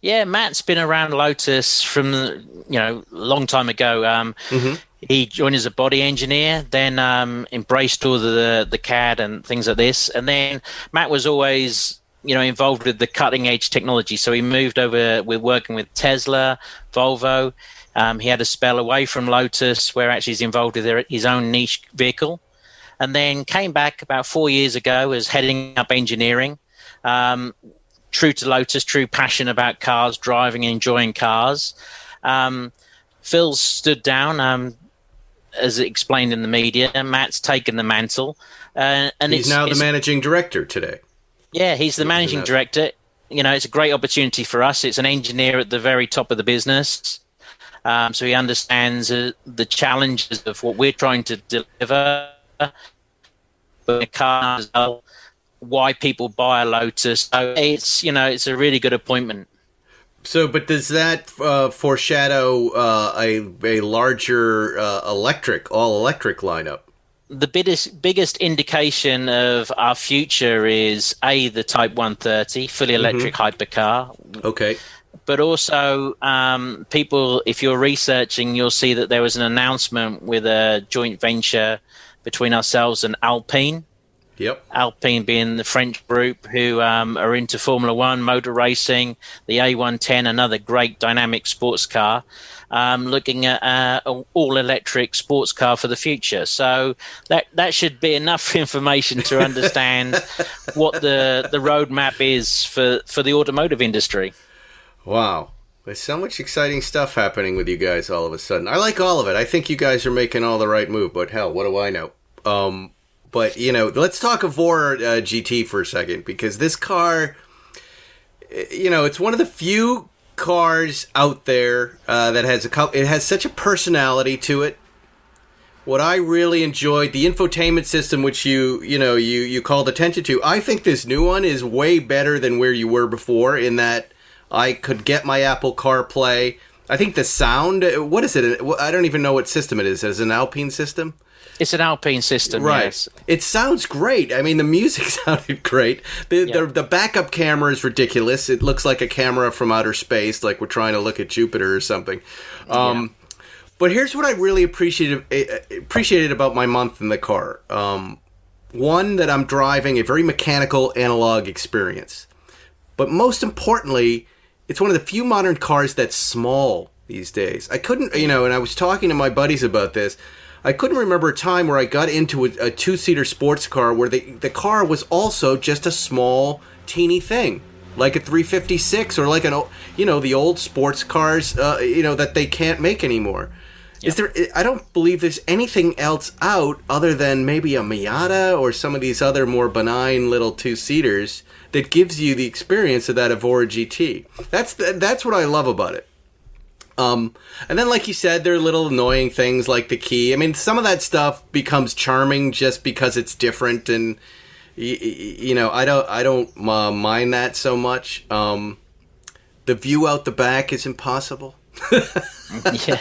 Yeah, Matt's been around Lotus from you know a long time ago. Um, mm-hmm. He joined as a body engineer, then um, embraced all the the CAD and things like this, and then Matt was always you know involved with the cutting edge technology. So he moved over with working with Tesla, Volvo. Um, he had a spell away from Lotus, where actually he's involved with their, his own niche vehicle, and then came back about four years ago as heading up engineering. Um, true to Lotus, true passion about cars, driving and enjoying cars. Um, Phil stood down, um, as explained in the media. Matt's taken the mantle, uh, and He's it's, now the managing director today. yeah, he's the managing director. You know, it's a great opportunity for us. It's an engineer at the very top of the business. Um, so he understands uh, the challenges of what we're trying to deliver. But car as well, why people buy a Lotus. So it's you know it's a really good appointment. So, but does that uh, foreshadow uh, a a larger uh, electric, all electric lineup? the biggest biggest indication of our future is a the Type 130 fully electric hypercar, Okay. but also um, people. If you're researching, you'll see that there was an announcement with a joint venture between ourselves and Alpine. Yep. Alpine being the French group who um, are into Formula One, motor racing, the A110, another great dynamic sports car, um, looking at uh, an all electric sports car for the future. So that that should be enough information to understand what the the roadmap is for, for the automotive industry. Wow. There's so much exciting stuff happening with you guys all of a sudden. I like all of it. I think you guys are making all the right move, but hell, what do I know? Um, but you know, let's talk Evora uh, GT for a second because this car, you know, it's one of the few cars out there uh, that has a couple. It has such a personality to it. What I really enjoyed the infotainment system, which you you know you you called attention to. I think this new one is way better than where you were before. In that I could get my Apple CarPlay. I think the sound. What is it? I don't even know what system it is. Is it an Alpine system? It's an Alpine system, Right. yes. It sounds great. I mean, the music sounded great. The, Yeah. the the backup camera is ridiculous. It looks like a camera from outer space, like we're trying to look at Jupiter or something. Um, But here's what I really appreciated eh, appreciated about my month in the car. Um, one that I'm driving a very mechanical analog experience, but most importantly, it's one of the few modern cars that's small these days. I couldn't, you know, and I was talking to my buddies about this. I couldn't remember a time where I got into a, a two-seater sports car where the the car was also just a small, teeny thing, like a 356 or like an, you know, the old sports cars, uh, you know, that they can't make anymore. Is there? I don't believe there's anything else out other than maybe a Miata or some of these other more benign little two seaters that gives you the experience of that Evora GT. That's the, that's what I love about it. Um, and then, like you said, there are little annoying things like the key. I mean, some of that stuff becomes charming just because it's different, and y- y- you know, I don't I don't uh, mind that so much. Um, the view out the back is impossible. Yeah.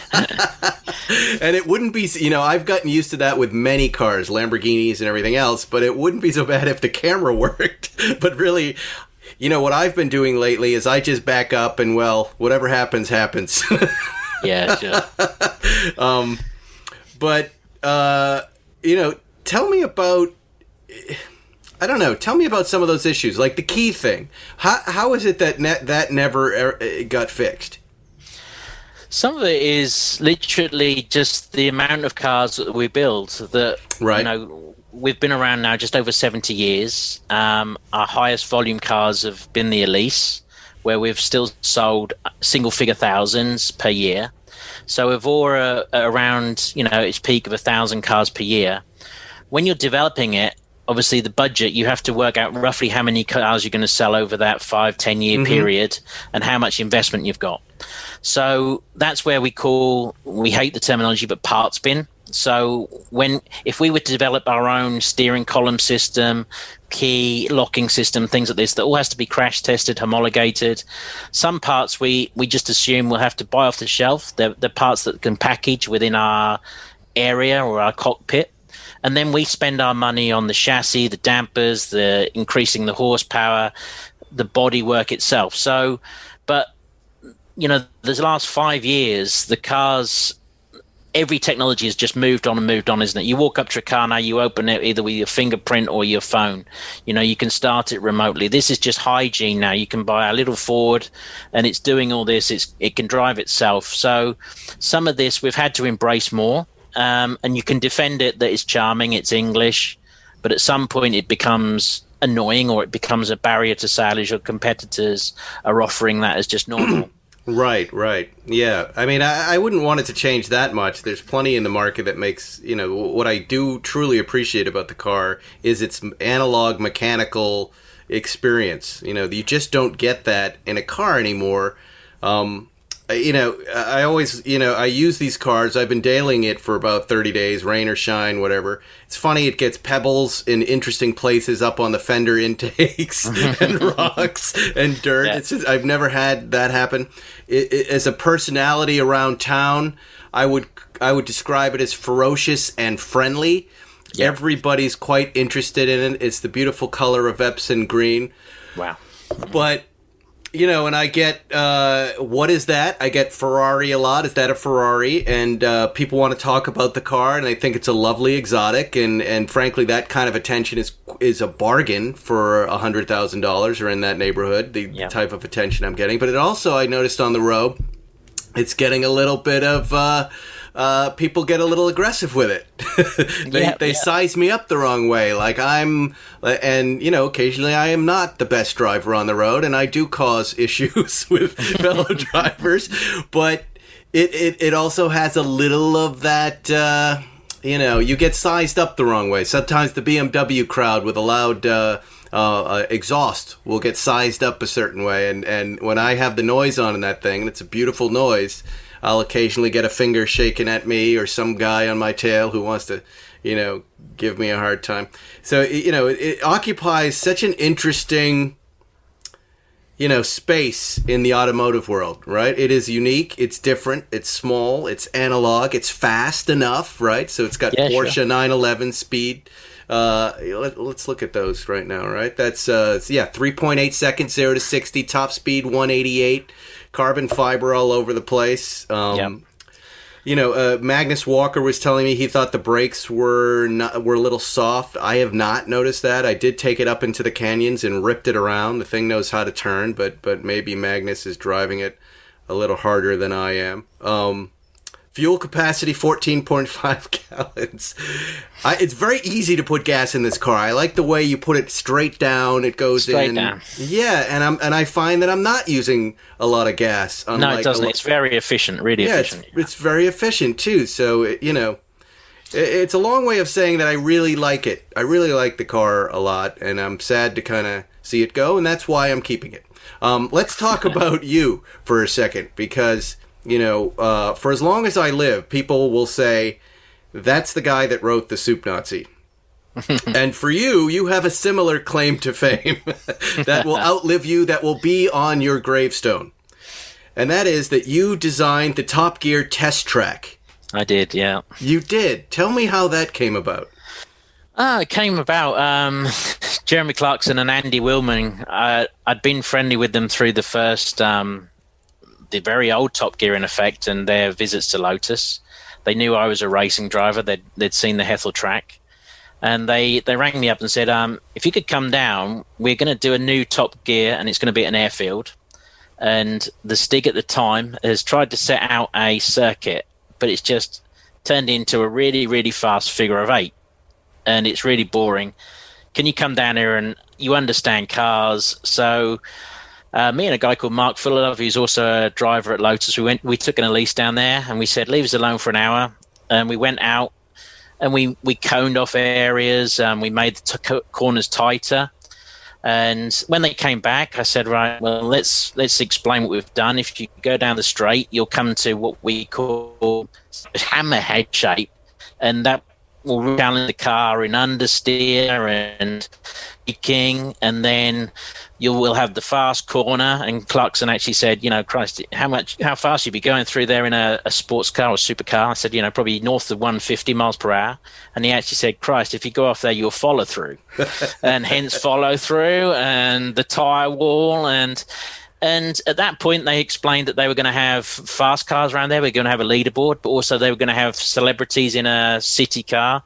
and it wouldn't be you know i've gotten used to that with many cars lamborghinis and everything else but it wouldn't be so bad if the camera worked but really you know what i've been doing lately is i just back up and well whatever happens happens yeah, sure. but uh you know tell me about i don't know tell me about some of those issues like the key thing how, how is it that ne- that never uh, got fixed Some of it is literally just the amount of cars that we build. That Right. you know, we've been around now just over seventy years. Um, our highest volume cars have been the Elise, where we've still sold single figure thousands per year. So Evora at around you know its peak of a thousand cars per year. When you're developing it, obviously the budget you have to work out roughly how many cars you're going to sell over that five ten year period and how much investment you've got. So that's where we call we hate the terminology, but parts bin. So when if we were to develop our own steering column system, key locking system, things like this, that all has to be crash tested, homologated. Some parts we we just assume we'll have to buy off the shelf. They're, they're parts that can package within our area or our cockpit. And then we spend our money on the chassis, the dampers, the increasing the horsepower, the bodywork itself. So, but you know, the last five years, the cars, every technology has just moved on and moved on, isn't it? You walk up to a car now, you open it either with your fingerprint or your phone. You know, you can start it remotely. This is just hygiene now. You can buy a little Ford, and it's doing all this. It's it can drive itself. So, some of this we've had to embrace more, um, and you can defend it that it's charming, it's English, but at some point it becomes annoying or it becomes a barrier to sale as your competitors are offering that as just normal. Right, right. Yeah. I mean, I, I wouldn't want it to change that much. There's plenty in the market that makes, you know, what I do truly appreciate about the car is its analog mechanical experience. You know, you just don't get that in a car anymore. Um, Uh, you know, I always, you know, I use these cars. I've been dailing it for about 30 days, rain or shine, whatever. It's funny, it gets pebbles in interesting places up on the fender intakes and rocks and dirt. Yeah. It's just, I've never had that happen. It, it, as a personality around town, I would I would describe it as ferocious and friendly. Everybody's quite interested in it. It's the beautiful color of Epsom green wow. but you know, and I get uh, what is that? I get Ferrari a lot. Is that a Ferrari? And uh, people want to talk about the car, and they think it's a lovely exotic. And, and frankly, that kind of attention is is a bargain for a hundred thousand dollars or in that neighborhood. The Yeah. type of attention I'm getting, but it also I noticed on the road, it's getting a little bit of. Uh, uh, people get a little aggressive with it. they they size me up the wrong way. Like I'm, and you know, occasionally I am not the best driver on the road, and I do cause issues with fellow drivers. But it, it it also has a little of that. Uh, you know, you get sized up the wrong way. Sometimes the BMW crowd with a loud. Uh, uh, uh, exhaust will get sized up a certain way, and and when I have the noise on in that thing, and it's a beautiful noise, I'll occasionally get a finger shaken at me or some guy on my tail who wants to, you know, give me a hard time. So you know, it, it occupies such an interesting you know space in the automotive world right? It is unique. It's different. It's small. It's analog. It's fast enough right? So it's got Yeah, porsche sure. 911 speed. Uh, let, us look at those right now right? That's uh, yeah 3.8 seconds 0 to 60 top speed 188 carbon fiber all over the place um, Yep. you know, uh, Magnus Walker was telling me he thought the brakes were not, were a little soft. I have not noticed that. I did take it up into the canyons and ripped it around. The thing knows how to turn, but but maybe Magnus is driving it a little harder than I am. Um, fuel capacity 14.5 gallons. I, it's very easy to put gas in this car. I like the way you put it straight down. It goes Straight in. down. Yeah, and I'm and I find that I'm not using a lot of gas. No, it doesn't. It's very efficient, really yeah, it's, efficient. it's very efficient too. So it, you know, it, it's a long way of saying that I really like it. I really like the car a lot, and I'm sad to kind of see it go, and that's why I'm keeping it. Um, let's talk about you for a second, because you know, uh, for as long as I live, people will say that's the guy that wrote the Soup Nazi. and for you, you have a similar claim to fame that will outlive you, that will be on your gravestone and that is that you designed the Top Gear test track. I did, yeah. You did. Tell me how that came about. Ah, it came about. Um, Jeremy Clarkson and Andy Wilman. Uh, I'd been friendly with them through the first, um, the very old Top Gear, in effect, and their visits to Lotus. They knew I was a racing driver. They'd they'd seen the Hethel track, and they they rang me up and said, um, "If you could come down, we're going to do a new Top Gear, and it's going to be at an airfield." And the Stig at the time has tried to set out a circuit, but it's just turned into a really really fast figure of eight and it's really boring. Can you come down here and you understand cars? So, uh, me and a guy called Mark Fullerlove, who's also a driver at Lotus, we went. We took an Elise down there, and we said, "Leave us alone for an hour." And we went out, and we we coned off areas. and we made the t- corners tighter. And when they came back, I said, "Right, well, let's let's explain what we've done. If you go down the straight, you'll come to what we call hammerhead shape, and that will challenge the car in understeer and braking, and then you will have the fast corner. And Clarkson actually said, you know, Christ, how much, how fast you'd be going through there in a, a sports car or supercar? I said, you know, probably north of 150 miles per hour. And he actually said, Christ, if you go off there, you'll follow through, and hence follow through and the tire wall and. And at that point, they explained that they were going to have fast cars around there. We're going to have a leaderboard, but also they were going to have celebrities in a city car.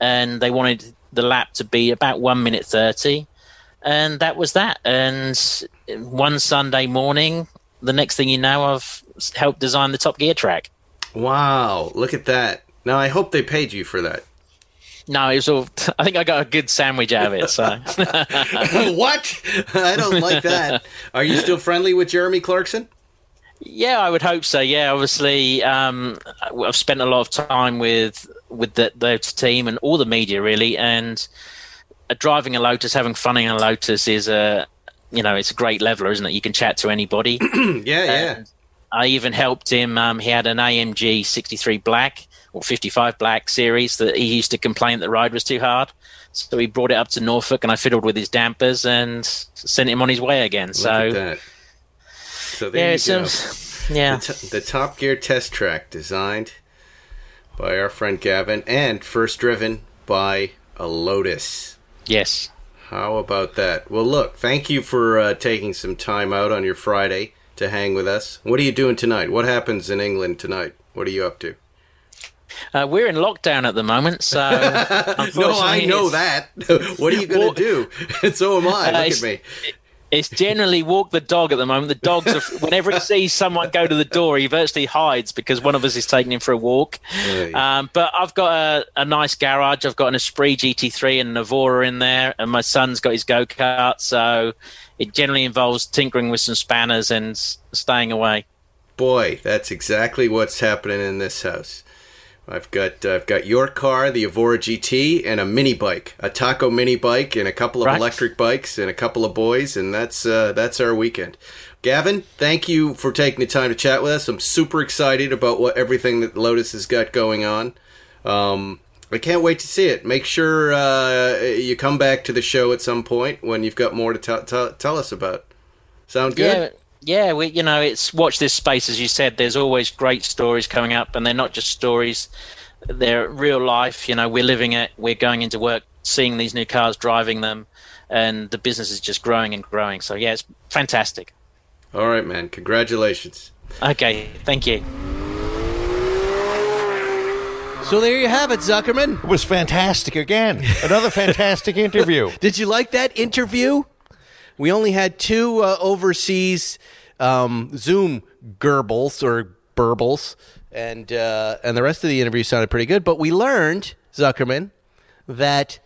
And they wanted the lap to be about one minute 30. And that was that. And one Sunday morning, the next thing you know, I've helped design the Top Gear track. Wow, look at that. Now, I hope they paid you for that. No, it was all. I think I got a good sandwich out of it. So what? I don't like that. Are you still friendly with Jeremy Clarkson? Yeah, I would hope so. Yeah, obviously, um, I've spent a lot of time with with the, the team and all the media really, and driving a Lotus, having fun in a Lotus is a you know it's a great leveler, isn't it? You can chat to anybody. yeah, yeah. I even helped him. Um, he had an AMG 63 Black or 55 Black series that he used to complain that the ride was too hard. So he brought it up to Norfolk, and I fiddled with his dampers and sent him on his way again. Look so. So there yeah, you go. um, yeah. The, t- the Top Gear test track designed by our friend Gavan and first driven by a Lotus. Yes. How about that? Well, look, thank you for uh, taking some time out on your Friday to hang with us. What are you doing tonight? What happens in England tonight? What are you up to? Uh, we're in lockdown at the moment, so No, I know that. what are you going Well- to do? so am I. Uh, Look at me. It's generally walk the dog at the moment. The dogs are whenever he sees someone go to the door, he virtually hides because one of us is taking him for a walk. Hey. Um, but I've got a, a nice garage. I've got an Esprit GT3 and an Evora in there, and my son's got his go kart. So it generally involves tinkering with some spanners and staying away. Boy, that's exactly what's happening in this house. I've got uh, I've got your car, the Evora GT, and a mini bike, a Taco mini bike, and a couple of Right. electric bikes, and a couple of boys, and that's uh, that's our weekend. Gavan, thank you for taking the time to chat with us. I'm super excited about what everything that Lotus has got going on. Um, I can't wait to see it. Make sure uh, you come back to the show at some point when you've got more to tell tell tell us about. Sound good? Yeah, yeah. We, you know, it's watch this space as you said. There's always great stories coming up, and they're not just stories; they're real life. You know, we're living it. We're going into work, seeing these new cars, driving them, and the business is just growing and growing. So yeah, it's fantastic. All right, man. Congratulations. Okay, thank you. So there you have it, Zuckerman. It was fantastic again. Another fantastic interview. Did you like that interview? We only had two uh, overseas um, Zoom gerbles or burbles, and uh, and the rest of the interview sounded pretty good. But we learned, Zuckerman, that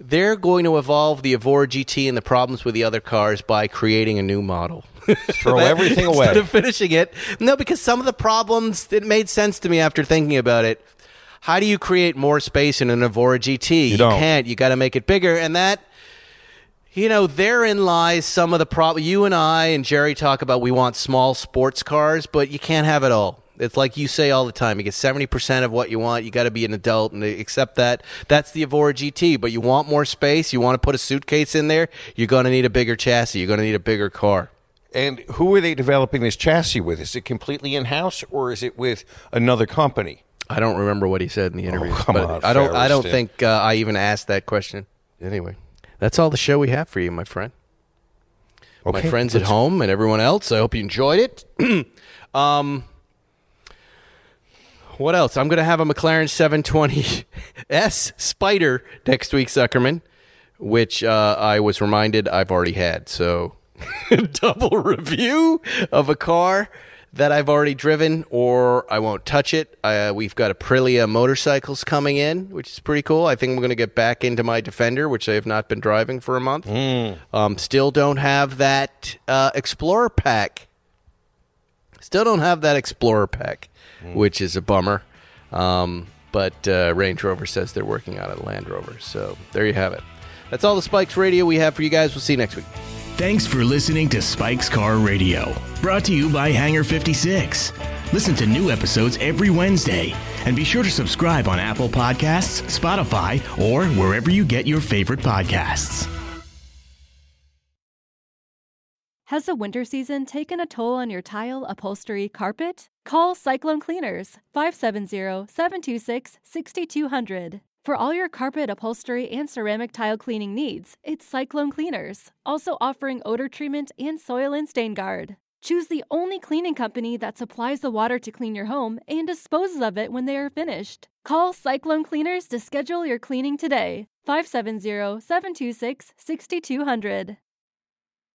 they're going to evolve the Evora GT and the problems with the other cars by creating a new model. Throw everything away. Instead of finishing it. No, because some of the problems, it made sense to me after thinking about it. How do you create more space in an Evora GT? You, don't. can't. You got to make it bigger. And that, you know, therein lies some of the problem. You and I and Jerry talk about we want small sports cars, but you can't have it all. It's like you say all the time. You get 70% of what you want. You got to be an adult and accept that. That's the Evora GT, but you want more space. You want to put a suitcase in there. You're going to need a bigger chassis. You're going to need a bigger car. And who are they developing this chassis with? Is it completely in house or is it with another company? I don't remember what he said in the interview. Oh, come but on, I don't. I don't think uh, I even asked that question. Anyway, that's all the show we have for you, my friend. my friends at home and everyone else. I hope you enjoyed it. um, what else? I'm going to have a McLaren 720S Spider next week, Zuckerman, which uh, I was reminded I've already had. So, double review of a car that I've already driven, or I won't touch it. Uh, we've got Aprilia motorcycles coming in, which is pretty cool. I think I'm going to get back into my Defender, which I have not been driving for a month. Um, still don't have that uh, Explorer pack. Still don't have that Explorer pack, which is a bummer. Um, but uh, Range Rover says they're working on a Land Rover. So there you have it. That's all the Spikes Radio we have for you guys. We'll see you next week. Thanks for listening to Spike's Car Radio, brought to you by Hangar 56. Listen to new episodes every Wednesday, and be sure to subscribe on Apple Podcasts, Spotify, or wherever you get your favorite podcasts. Has the winter season taken a toll on your tile, upholstery, carpet? Call Cyclone Cleaners 570 726 6200. For all your carpet, upholstery, and ceramic tile cleaning needs, it's Cyclone Cleaners, also offering odor treatment and soil and stain guard. Choose the only cleaning company that supplies the water to clean your home and disposes of it when they are finished. Call Cyclone Cleaners to schedule your cleaning today. 570 726 6200.